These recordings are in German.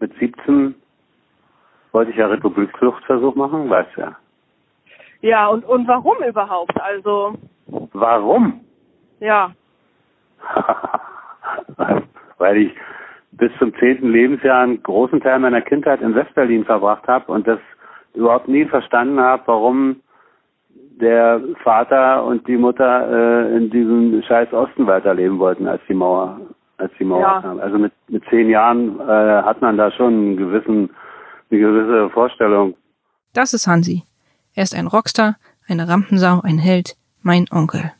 mit 17 wollte ich ja Republikfluchtversuch machen, weißt du ja. Ja, und, und warum überhaupt? Also, Warum? ja. Weil ich bis zum zehnten Lebensjahr einen großen Teil meiner Kindheit in Westberlin verbracht habe und das überhaupt nie verstanden habe, warum der Vater und die Mutter äh, in diesem scheiß Osten weiterleben wollten, als die Mauer, als die Mauer Ja. kam. Also mit, mit zehn Jahren äh, hat man da schon einen gewissen, eine gewisse Vorstellung. Das ist Hansi. Er ist ein Rockstar, eine Rampensau, ein Held, mein Onkel.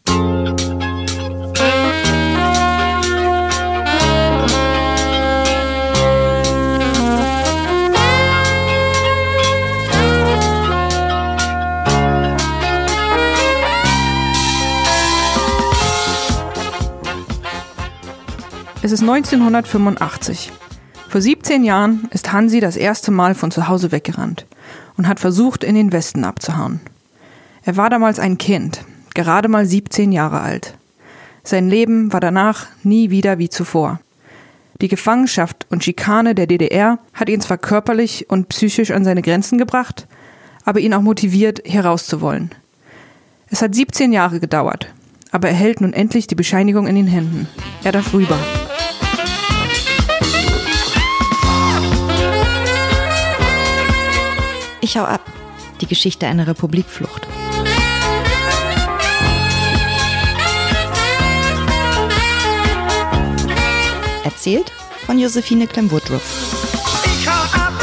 Es ist 1985. Vor 17 Jahren ist Hansi das erste Mal von zu Hause weggerannt und hat versucht, in den Westen abzuhauen. Er war damals ein Kind, gerade mal 17 Jahre alt. Sein Leben war danach nie wieder wie zuvor. Die Gefangenschaft und Schikane der DDR hat ihn zwar körperlich und psychisch an seine Grenzen gebracht, aber ihn auch motiviert, herauszuwollen. Es hat 17 Jahre gedauert, aber er hält nun endlich die Bescheinigung in den Händen. Er darf rüber. Ich hau ab. Die Geschichte einer Republikflucht. Erzählt von Josephine Clem-Woodruff. Ich hau ab,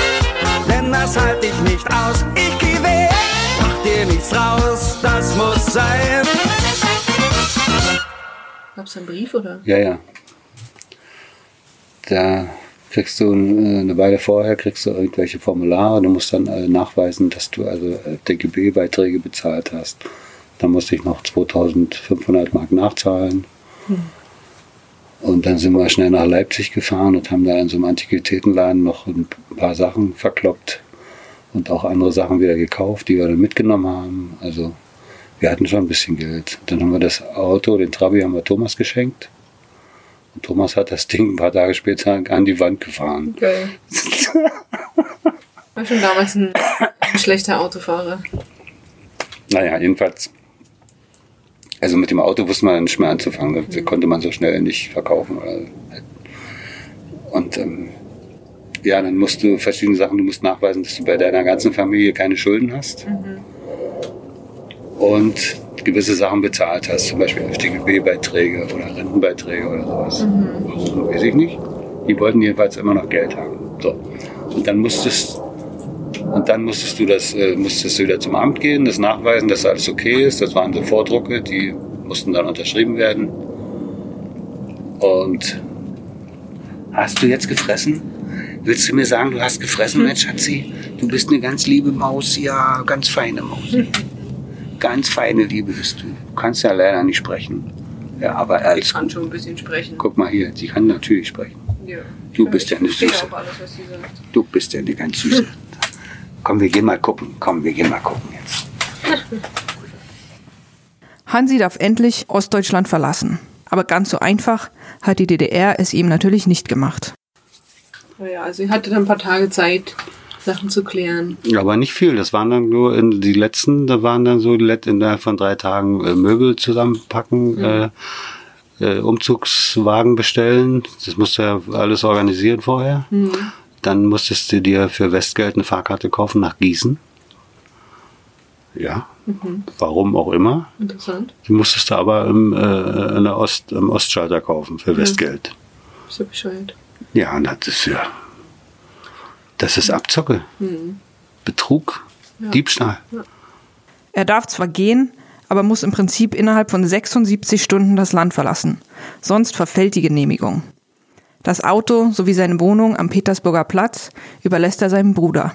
denn das halt ich nicht aus. Ich geh weg, mach dir nichts raus, das muss sein. Gab es einen Brief oder? Ja, ja. Da kriegst du äh, eine Weile vorher kriegst du irgendwelche Formulare. Du musst dann äh, nachweisen, dass du also äh, DGB-Beiträge bezahlt hast. Da musste ich noch 2500 Mark nachzahlen. Und dann sind wir schnell nach Leipzig gefahren und haben da in so einem Antiquitätenladen noch ein paar Sachen verkloppt und auch andere Sachen wieder gekauft, die wir dann mitgenommen haben. Also wir hatten schon ein bisschen Geld. Dann haben wir das Auto, den Trabi, haben wir Thomas geschenkt. Und Thomas hat das Ding ein paar Tage später an die Wand gefahren. Geil. War schon damals ein, ein schlechter Autofahrer. Naja, jedenfalls. Also mit dem Auto wusste man nicht mehr anzufangen. Das konnte man so schnell nicht verkaufen. Und ähm, ja, dann musst du verschiedene Sachen, du musst nachweisen, dass du bei deiner ganzen Familie keine Schulden hast. Und gewisse Sachen bezahlt hast, zum Beispiel FDGB-Beiträge oder Rentenbeiträge oder sowas. Warum, weiß ich nicht. Die wollten jedenfalls immer noch Geld haben. So. Und dann musstest und dann musstest du das, äh, musstest du wieder zum Amt gehen, das nachweisen, dass alles okay ist. Das waren so Vordrucke, die mussten dann unterschrieben werden. Und hast du jetzt gefressen? Willst du mir sagen, du hast gefressen, Mensch, Schatzi? Du bist eine ganz liebe Maus, ja, ganz feine Maus. Ganz feine Liebe bist du. Du kannst ja leider nicht sprechen. Ja, aber Ich alles kann schon ein bisschen sprechen. Guck mal hier, sie kann natürlich sprechen. Ja. Du bist ja eine Ich Süße. alles, was sie sagt. Du bist ja eine ganz süße. Komm, wir gehen mal gucken. Komm, wir gehen mal gucken jetzt. Hansi darf endlich Ostdeutschland verlassen. Aber ganz so einfach hat die DDR es ihm natürlich nicht gemacht. Naja, also sie hatte dann ein paar Tage Zeit, Sachen zu klären. Aber nicht viel. Das waren dann nur in die letzten, da waren dann so innerhalb von drei Tagen äh, Möbel zusammenpacken, äh, äh, Umzugswagen bestellen. Das musst du ja alles organisieren vorher. Dann musstest du dir für Westgeld eine Fahrkarte kaufen nach Gießen. Ja, warum auch immer. Interessant. Die musstest du aber im, äh, in der Ost, im Ostschalter kaufen für Westgeld. Ist ja bescheuert. Ja, das ist ja. Das ist Abzocke. Betrug, Diebstahl. Er darf zwar gehen, aber muss im Prinzip innerhalb von 76 Stunden das Land verlassen. Sonst verfällt die Genehmigung. Das Auto sowie seine Wohnung am Petersburger Platz überlässt er seinem Bruder.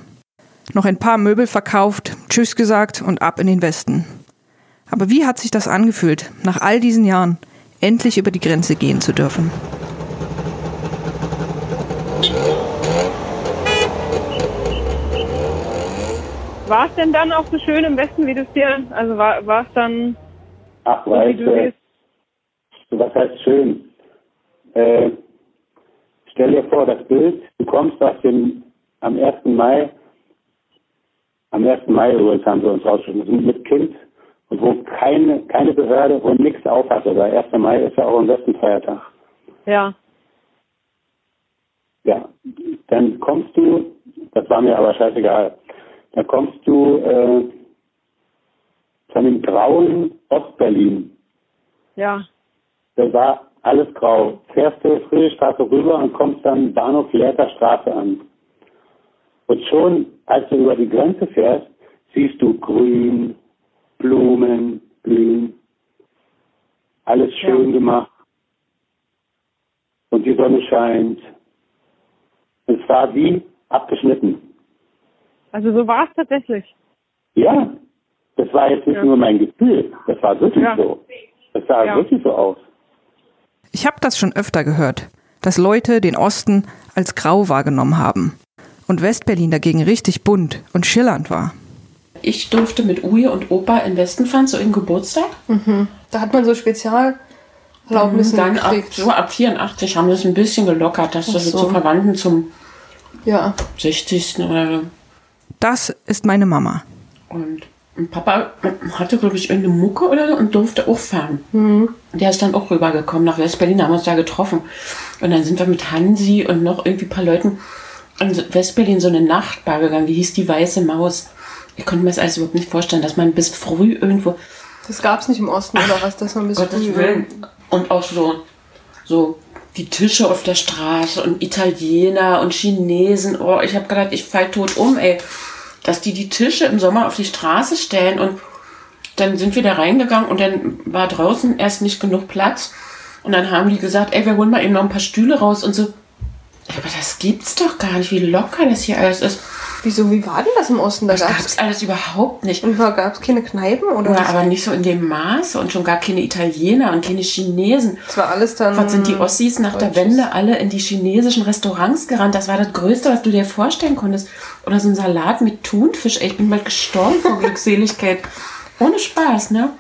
Noch ein paar Möbel verkauft, Tschüss gesagt und ab in den Westen. Aber wie hat sich das angefühlt, nach all diesen Jahren endlich über die Grenze gehen zu dürfen? War es denn dann auch so schön im Westen, wie du es dir, also war, es dann, Ach, so wie du es was heißt schön? Äh, stell dir vor, das Bild, du kommst aus dem, am 1. Mai, am 1. Mai übrigens haben sie uns rausgeschmissen, mit Kind und wo keine, keine Behörde, wo nichts auf hatte. Der 1. Mai ist ja auch ein Westenfeiertag. Ja. Ja, dann kommst du, das war mir aber scheißegal, dann kommst du äh, von dem grauen Ostberlin. Ja. Da war alles grau. Fährst du Friedrichstraße rüber und kommst dann Bahnhof Lehrter Straße an. Und schon, als du über die Grenze fährst, siehst du Grün, Blumen, Blühen. Alles schön Ja. gemacht. Und die Sonne scheint. Es war wie abgeschnitten. Also so war es tatsächlich. Ja, das war jetzt nicht Ja. nur mein Gefühl, das war wirklich Ja. so. Das sah Ja. wirklich so aus. Ich habe das schon öfter gehört, dass Leute den Osten als grau wahrgenommen haben und Westberlin dagegen richtig bunt und schillernd war. Ich durfte mit Uwe und Opa in Westen fahren zu ihrem Geburtstag. Da hat man so Spezialerlaubnisse Dann ab, so ab 84 haben wir es ein bisschen gelockert, dass Ach das so. zu Verwandten zum Ja. 60. oder. Das ist meine Mama. Und Papa hatte, glaube ich, irgendeine Mucke oder so und durfte auch fahren. Der ist dann auch rübergekommen nach Westberlin, haben wir uns da getroffen. Und dann sind wir mit Hansi und noch irgendwie ein paar Leuten in Westberlin so eine Nachtbar gegangen, die hieß die Weiße Maus. Ich konnte mir das alles überhaupt nicht vorstellen, dass man bis früh irgendwo Das gab's nicht im Osten oder was, dass man bis Gottes früh Willen. Und auch so, so die Tische auf der Straße und Italiener und Chinesen. Oh, ich habe gedacht, ich fall tot um, ey. Dass die die Tische im Sommer auf die Straße stellen und dann sind wir da reingegangen und dann war draußen erst nicht genug Platz. Und dann haben die gesagt, ey, wir holen mal eben noch ein paar Stühle raus und so. Aber das gibt's doch gar nicht, wie locker das hier alles ist. Wieso, wie war denn das im Osten? Da Das gab's, gab's alles überhaupt nicht. und war- gab's keine Kneipen oder Ja, aber nicht so in dem Maße und schon gar keine Italiener und keine Chinesen. Das war alles dann. Was sind die Ossis nach der Deutsches. Wende alle in die chinesischen Restaurants gerannt? Das war das Größte, was du dir vorstellen konntest. Oder so ein Salat mit Thunfisch. Ey, ich bin bald gestorben vor Glückseligkeit. Ohne Spaß, ne?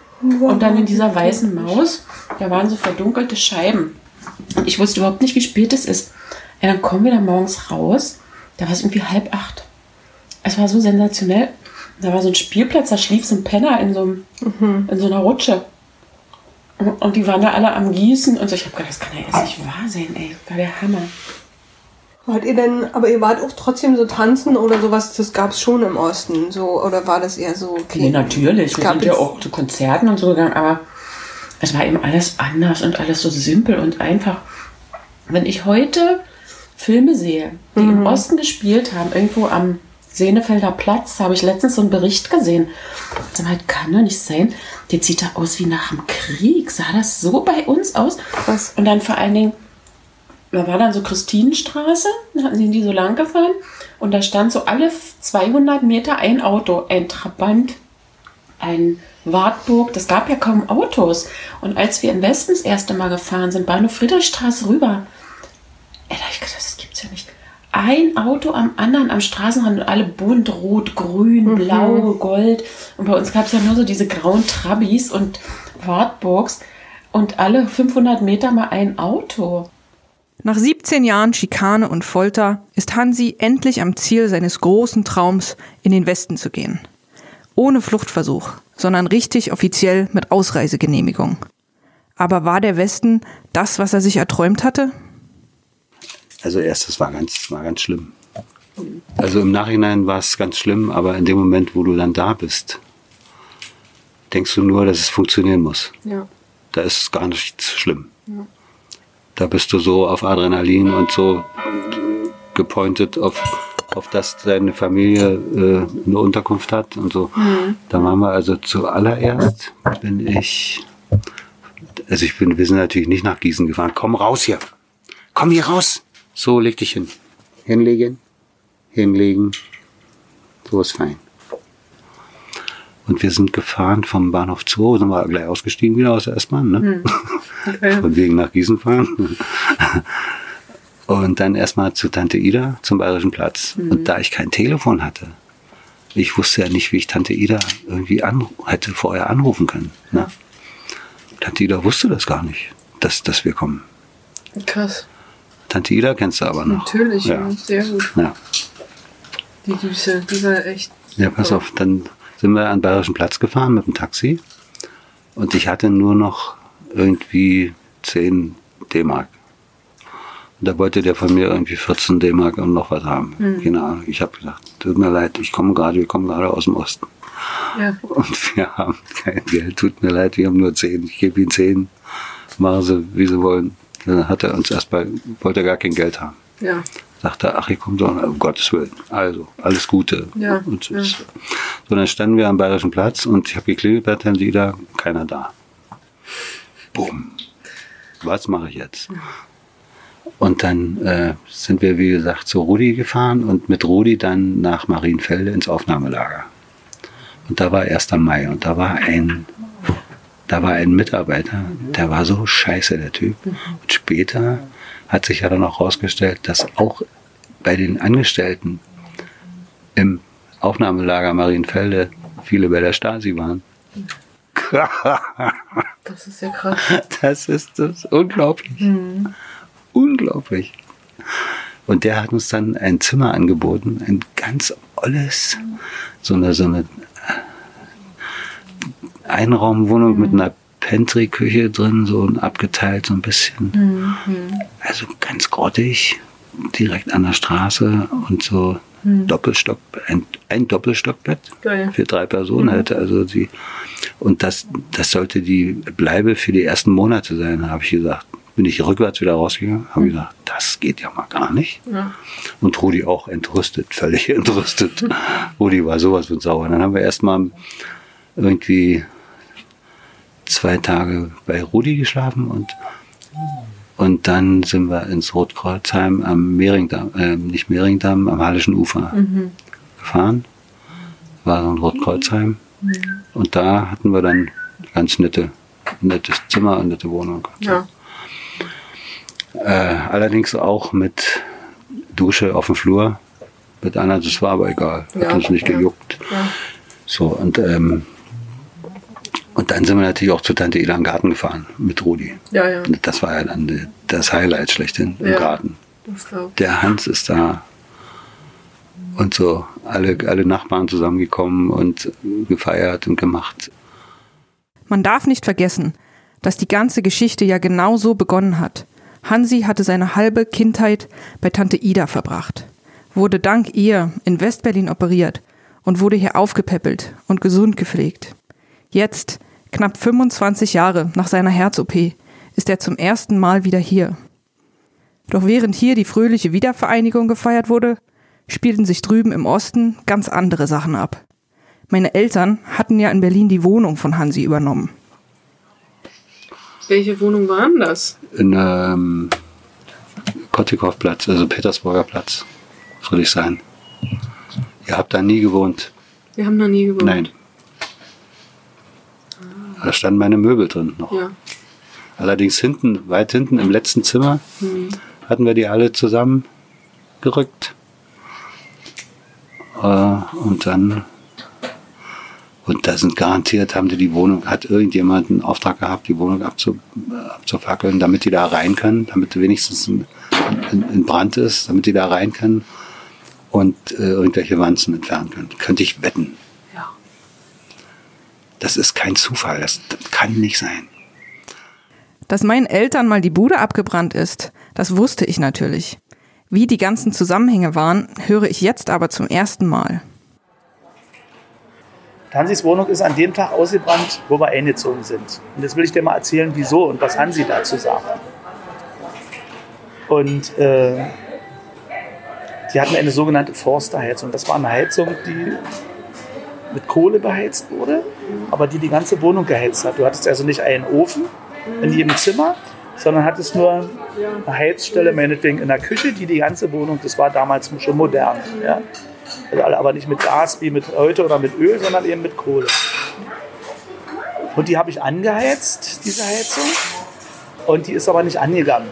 Und dann in dieser weißen Maus, da waren so verdunkelte Scheiben. Und ich wusste überhaupt nicht, wie spät es ist. Ja, dann kommen wir da morgens raus. Da war es irgendwie halb acht. Es war so sensationell. Da war so ein Spielplatz, da schlief so ein Penner in so, einem, in so einer Rutsche. Und die waren da alle am Gießen und so. Ich habe gedacht, das kann ja jetzt nicht wahr sein, ey. War der Hammer. Wart ihr denn, aber ihr wart auch trotzdem so tanzen oder sowas, das gab's schon im Osten, so, oder war das eher so, okay? Nee, natürlich. Es Wir gab sind ja auch zu Konzerten und so gegangen, aber es war eben alles anders und alles so simpel und einfach. Wenn ich heute Filme sehe, die im Osten gespielt haben, irgendwo am Senefelder Platz, habe ich letztens so einen Bericht gesehen. Sag mal, kann doch nicht sein. Der sieht da aus wie nach dem Krieg. Sah das so bei uns aus? Was? Und dann vor allen Dingen, da war dann so Christinenstraße, da sind die so lang gefahren und da stand so alle 200 Meter ein Auto, ein Trabant, ein Wartburg, das gab ja kaum Autos. Und als wir im Westen das erste Mal gefahren sind, Bahnhof Friedrichstraße rüber, ey, da ich gedacht, das gibt's ja nicht. Ein Auto am anderen am Straßenrand und alle bunt, rot, grün, blau, gold. Und bei uns gab es ja nur so diese grauen Trabis und Wartburgs und alle 500 Meter mal ein Auto. Nach 17 Jahren Schikane und Folter ist Hansi endlich am Ziel seines großen Traums, in den Westen zu gehen. Ohne Fluchtversuch, sondern richtig offiziell mit Ausreisegenehmigung. Aber war der Westen das, was er sich erträumt hatte? Also erst, das war ganz, war ganz schlimm. Also im Nachhinein war es ganz schlimm, aber in dem Moment, wo du dann da bist, denkst du nur, dass es funktionieren muss. Ja. Da ist es gar nicht schlimm. Da bist du so auf Adrenalin und so gepointet auf, auf das deine Familie äh, eine Unterkunft hat und so. Da waren wir also zuallererst bin ich, also ich bin, wir sind natürlich nicht nach Gießen gefahren. Komm raus hier. Komm hier raus. So, leg dich hin. Hinlegen. Hinlegen. So ist fein. Und wir sind gefahren vom Bahnhof Zoo, sind wir gleich ausgestiegen wieder aus der S-Bahn, ne? Von wegen nach Gießen fahren. Und dann erstmal zu Tante Ida zum Bayerischen Platz. Und da ich kein Telefon hatte, ich wusste ja nicht, wie ich Tante Ida irgendwie an, hätte vorher anrufen können. Ne? Tante Ida wusste das gar nicht, dass, dass wir kommen. Krass. Tante Ida kennst du aber noch. Natürlich, Ja. sehr gut. Ja. Die Düse, die war echt. Ja, pass auf, dann sind wir an den Bayerischen Platz gefahren mit dem Taxi und ich hatte nur noch irgendwie 10 D-Mark. Und da wollte der von mir irgendwie 14 D-Mark und noch was haben. Keine Ahnung. Ich habe gesagt, tut mir leid, ich komme gerade, wir kommen gerade aus dem Osten. Ja. Und wir haben kein Geld, tut mir leid, wir haben nur 10. Ich gebe ihnen 10, machen sie, wie sie wollen. Dann hat er uns erstmal, wollte er gar kein Geld haben. Ja. Sagte er, ach, ich komme doch, um Gottes Willen. Also, alles Gute. Ja, Und ja. so, dann standen wir am Bayerischen Platz und ich habe geklingelt bei Tante Ida, keiner da. Bumm. Was mache ich jetzt? Und dann äh, sind wir, wie gesagt, zu Rudi gefahren und mit Rudi dann nach Marienfelde ins Aufnahmelager. Und da war 1. Mai und da war ein, da war ein Mitarbeiter, der war so scheiße, der Typ. Und später hat sich ja dann auch herausgestellt, dass auch bei den Angestellten im Aufnahmelager Marienfelde viele bei der Stasi waren. Das ist ja krass. Das ist das ist unglaublich. Unglaublich. Und der hat uns dann ein Zimmer angeboten, ein ganz olles, so eine, so eine Einraumwohnung mit einer Pantry-Küche drin, so abgeteilt so ein bisschen. Also ganz grottig, direkt an der Straße und so Doppelstock, ein, ein Doppelstockbett Geil. für drei Personen hätte. Also die, und das, das sollte die Bleibe für die ersten Monate sein, habe ich gesagt. Bin ich rückwärts wieder rausgegangen, habe gesagt, das geht ja mal gar nicht. Ja. Und Rudi auch entrüstet, völlig entrüstet. Rudi war sowas von sauer. Dann haben wir erstmal irgendwie zwei Tage bei Rudi geschlafen und, und dann sind wir ins Rotkreuzheim am Mehringdamm, äh, nicht Mehringdamm, am Hallischen Ufer gefahren. War so ein Rotkreuzheim. Und da hatten wir dann ganz nette, nettes Zimmer und nette Wohnung. Ja. Äh, allerdings auch mit Dusche auf dem Flur. Mit einer, das war aber egal. Hat Ja, uns nicht ja. gejuckt. So, und, ähm, und dann sind wir natürlich auch zu Tante Ida den Garten gefahren mit Rudi. Ja, ja. Das war ja dann das Highlight schlechthin im Ja. Garten. Der Hans ist da und so alle, alle Nachbarn zusammengekommen und gefeiert und gemacht. Man darf nicht vergessen, dass die ganze Geschichte ja genau so begonnen hat. Hansi hatte seine halbe Kindheit bei Tante Ida verbracht, wurde dank ihr in Westberlin operiert und wurde hier aufgepäppelt und gesund gepflegt. Jetzt, knapp 25 Jahre nach seiner Herz-OP, ist er zum ersten Mal wieder hier. Doch während hier die fröhliche Wiedervereinigung gefeiert wurde, spielten sich drüben im Osten ganz andere Sachen ab. Meine Eltern hatten ja in Berlin die Wohnung von Hansi übernommen. Welche Wohnung war denn das? In ähm, Kottikowplatz, also Petersburger Platz, Friedrichshain. Ihr habt da nie gewohnt. Wir haben noch nie gewohnt. Nein. Da standen meine Möbel drin noch. Ja. Allerdings hinten, weit hinten im letzten Zimmer, hatten wir die alle zusammengerückt. Äh, und dann, und da sind garantiert, haben die die Wohnung, hat irgendjemand einen Auftrag gehabt, die Wohnung abzu, äh, abzufackeln, damit die da rein können, damit wenigstens in, in, in Brand ist, damit die da rein können und äh, irgendwelche Wanzen entfernen können. Könnte ich wetten. Das ist kein Zufall, das, das kann nicht sein. Dass meinen Eltern mal die Bude abgebrannt ist, das wusste ich natürlich. Wie die ganzen Zusammenhänge waren, höre ich jetzt aber zum ersten Mal. Hansis Wohnung ist an dem Tag ausgebrannt, wo wir eingezogen sind. Und jetzt will ich dir mal erzählen, wieso und was Hansi dazu sagt. Und äh, die hatten eine sogenannte Forsterheizung. Das war eine Heizung, die mit Kohle beheizt wurde, aber die die ganze Wohnung geheizt hat. Du hattest also nicht einen Ofen in jedem Zimmer, sondern hattest nur eine Heizstelle, meinetwegen in der Küche, die die ganze Wohnung, das war damals schon modern. Ja? Also aber nicht mit Gas wie mit heute oder mit Öl, sondern eben mit Kohle. Und die habe ich angeheizt, diese Heizung. Und die ist aber nicht angegangen.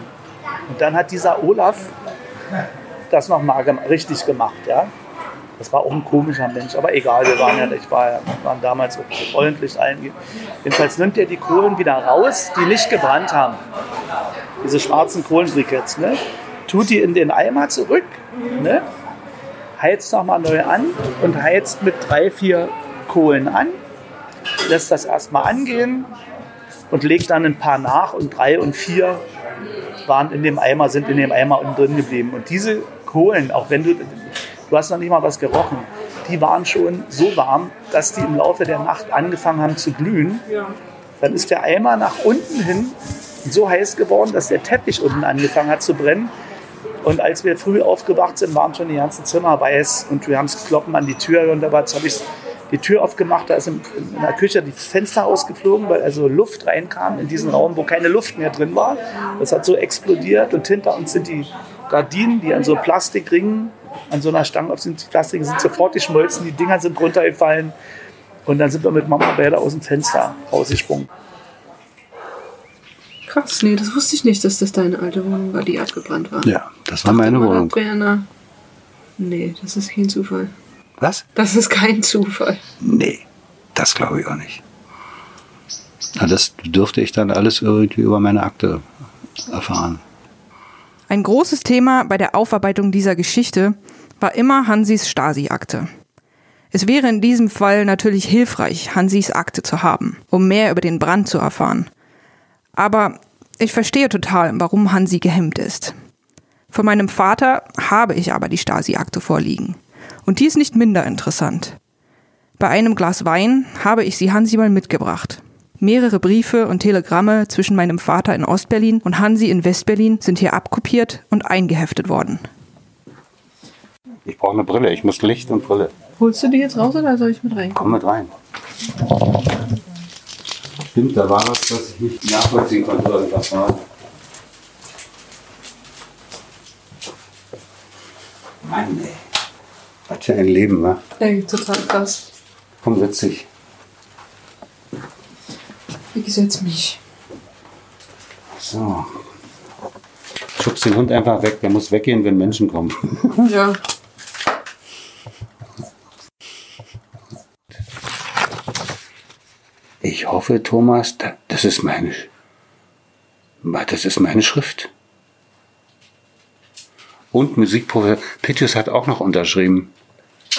Und dann hat dieser Olaf das nochmal richtig gemacht. Ja? Das war auch ein komischer Mensch, aber egal, wir waren ja, ich war, waren damals auch freundlich allen. Jedenfalls nimmt er die Kohlen wieder raus, die nicht gebrannt haben. Diese schwarzen Kohlenbriketts, ne? tut die in den Eimer zurück, ne? heizt nochmal neu an und heizt mit drei, vier Kohlen an, lässt das erstmal angehen und legt dann ein paar nach und drei und vier waren in dem Eimer, sind in dem Eimer unten drin geblieben. Und diese Kohlen, auch wenn du, du hast noch nicht mal was gerochen, die waren schon so warm, dass die im Laufe der Nacht angefangen haben zu glühen. Dann ist der Eimer nach unten hin so heiß geworden, dass der Teppich unten angefangen hat zu brennen. Und als wir früh aufgewacht sind, waren schon die ganzen Zimmer weiß und wir haben es kloppen an die Tür und dabei habe ich die Tür aufgemacht, da ist in, der Küche die Fenster ausgeflogen, weil also Luft reinkam in diesen Raum, wo keine Luft mehr drin war. Das hat so explodiert und hinter uns sind die Gardinen, die an so Plastikringen, an so einer Stange auf sind, die Plastiken sind sofort geschmolzen, die Dinger sind runtergefallen und dann sind wir mit Mama beide aus dem Fenster rausgesprungen. Krass, nee, das wusste ich nicht, dass das deine alte Wohnung war, die abgebrannt war. Ja, das war meine Wohnung. eine- Nee, das ist kein Zufall. Was? Das ist kein Zufall. Nee, das glaube ich auch nicht. Na, das dürfte ich dann alles irgendwie über meine Akte erfahren. Ein großes Thema bei der Aufarbeitung dieser Geschichte war immer Hansis Stasi-Akte. Es wäre in diesem Fall natürlich hilfreich, Hansis Akte zu haben, um mehr über den Brand zu erfahren. Aber ich verstehe total, warum Hansi gehemmt ist. Von meinem Vater habe ich aber die Stasi-Akte vorliegen. Und die ist nicht minder interessant. Bei einem Glas Wein habe ich sie Hansi mal mitgebracht. Mehrere Briefe und Telegramme zwischen meinem Vater in Ostberlin und Hansi in Westberlin sind hier abkopiert und eingeheftet worden. Ich brauche eine Brille. Ich muss Licht und Brille. Holst du die jetzt raus oder soll ich mit rein? Komm mit rein. Stimmt, da war was, was ich nicht nachvollziehen konnte. Was war. Mann, ey. Was für ein Leben, wa? Ey, total krass. Komm, setz dich. Ich setz mich. So. Schubst den Hund einfach weg. Der muss weggehen, wenn Menschen kommen. Ja. Ich hoffe, Thomas, da- das ist meine, das ist meine Schrift. Und Musikprofessor Pittius hat auch noch unterschrieben.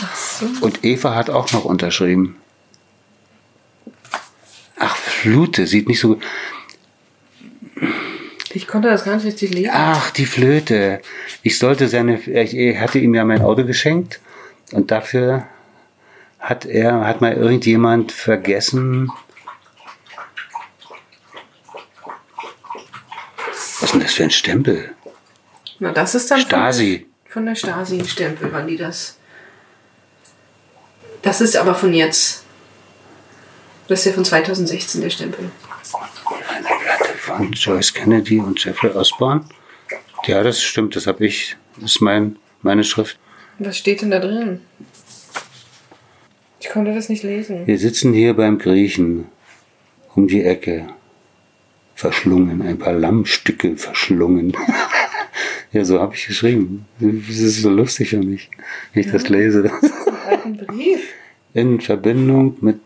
Ach so. Und Eva hat auch noch unterschrieben. Flute, sieht nicht so. Ich konnte das gar nicht richtig lesen. Ach, die Flöte. Ich sollte seine, ich hatte ihm ja mein Auto geschenkt und dafür hat er, hat mal irgendjemand vergessen. Was ist denn das für ein Stempel? Na, das ist dann Stasi. Von, von der Stasi ein Stempel, wann die das. Das ist aber von jetzt. Das ist ja von 2016 der Stempel. Von Joyce Kennedy und Jeffrey Osborne. Ja, das stimmt, das habe ich. Das ist mein, meine Schrift. Was steht denn da drin? Ich konnte das nicht lesen. Wir sitzen hier beim Griechen um die Ecke. Verschlungen, ein paar Lammstücke verschlungen. ja, so habe ich geschrieben. Das ist so lustig für mich, wenn ich das lese. Ein Brief. In Verbindung mit,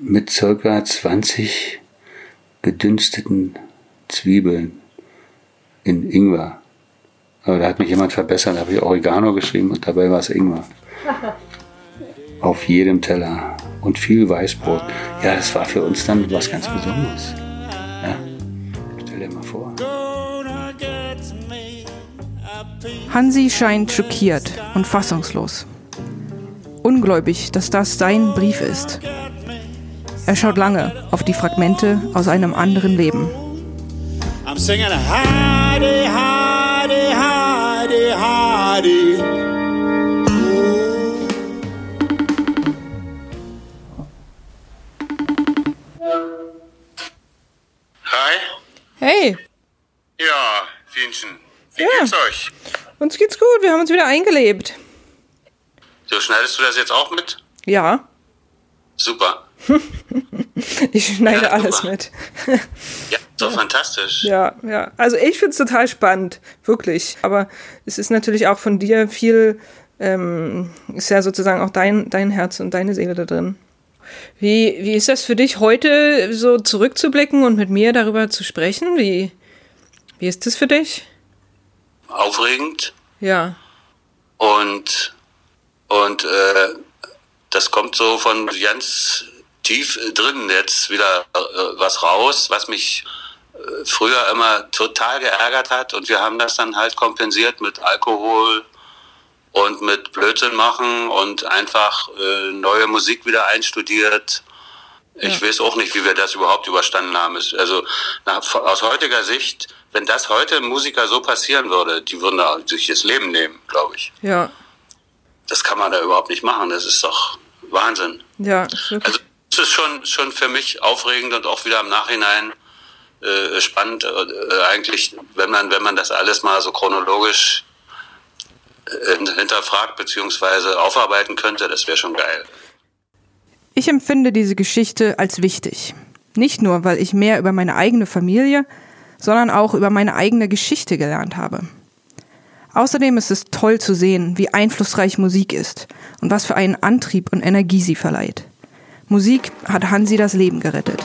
mit circa 20 gedünsteten Zwiebeln in Ingwer. Aber da hat mich jemand verbessert, da habe ich Oregano geschrieben und dabei war es Ingwer. Auf jedem Teller und viel Weißbrot. Ja, das war für uns dann was ganz Besonderes. Ja, stell dir mal vor. Hansi scheint schockiert und fassungslos. Ungläubig, dass das sein Brief ist. Er schaut lange auf die Fragmente aus einem anderen Leben. I'm singing Heidi, Heidi, Heidi, Heidi. Hi. Hey, Ja, Wienchen. Wie Ja. geht's euch? uns geht's gut, wir haben uns wieder eingelebt. So, schneidest du das jetzt auch mit? Ja, Super. ich schneide Ja, alles mit. Ja, so fantastisch. Ja, ja. Also ich find's total spannend, wirklich. Aber es ist natürlich auch von dir viel, ähm, ist ja sozusagen auch dein, dein Herz und deine Seele da drin. Wie, wie ist das für dich heute so zurückzublicken und mit mir darüber zu sprechen? Wie, wie ist das für dich? aufregend Ja. und, und äh, das kommt so von ganz tief äh, drin jetzt wieder äh, was raus, was mich äh, früher immer total geärgert hat und wir haben das dann halt kompensiert mit Alkohol und mit Blödsinn machen und einfach neue Musik wieder einstudiert. Ich weiß auch nicht, wie wir das überhaupt überstanden haben. Also nach, aus heutiger Sicht, wenn das heute Musiker so passieren würde, die würden da sich das Leben nehmen, glaube ich. Ja. Das kann man da überhaupt nicht machen. Das ist doch Wahnsinn. Ja. ist wirklich- Also es ist schon, schon für mich aufregend und auch wieder im Nachhinein äh, spannend. Äh, eigentlich, wenn man, wenn man das alles mal so chronologisch äh, hinterfragt beziehungsweise aufarbeiten könnte, das wäre schon geil. Ich empfinde diese Geschichte als wichtig. Nicht nur, weil ich mehr über meine eigene Familie, sondern auch über meine eigene Geschichte gelernt habe. Außerdem ist es toll zu sehen, wie einflussreich Musik ist und was für einen Antrieb und Energie sie verleiht. Musik hat Hansi das Leben gerettet.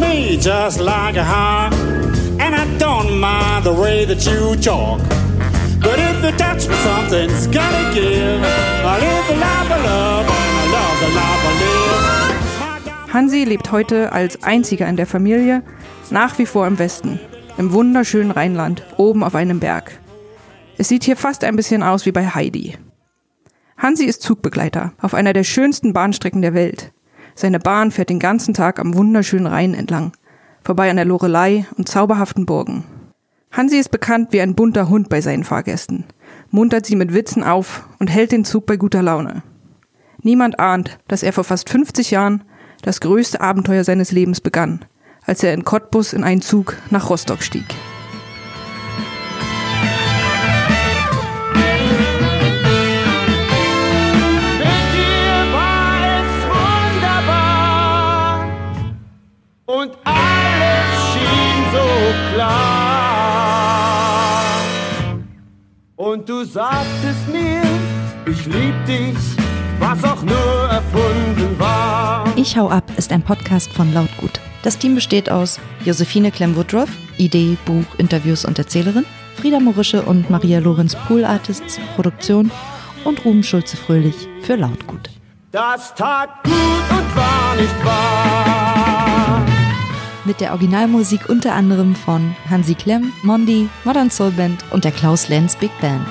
Me just like a hawk. And I don't mind the way that you talk. But if you touch me, something's gotta give. I live the life I love, and I love the life I live. Hansi lebt heute als einziger in der Familie nach wie vor im Westen, im wunderschönen Rheinland, oben auf einem Berg. Es sieht hier fast ein bisschen aus wie bei Heidi. Hansi ist Zugbegleiter auf einer der schönsten Bahnstrecken der Welt. Seine Bahn fährt den ganzen Tag am wunderschönen Rhein entlang, vorbei an der Lorelei und zauberhaften Burgen. Hansi ist bekannt wie ein bunter Hund bei seinen Fahrgästen, muntert sie mit Witzen auf und hält den Zug bei guter Laune. Niemand ahnt, dass er vor fast 50 Jahren das größte Abenteuer seines Lebens begann, als er in Cottbus in einen Zug nach Rostock stieg. Und alles schien so klar. Und du sagtest mir, ich lieb dich, was auch nur erfunden war. Ich hau ab ist ein Podcast von Lautgut. Das Team besteht aus Josephine Clem-Woodruff, Idee, Buch, Interviews und Erzählerin, Frieda Morische und Maria Lorenz Pool Artists, Produktion und Ruben Schulze-Fröhlich für Lautgut. Das tat gut und war nicht wahr. Mit der Originalmusik unter anderem von Hansi Klemm, Mondi, Modern Soul Band und der Klaus Lenz Big Band.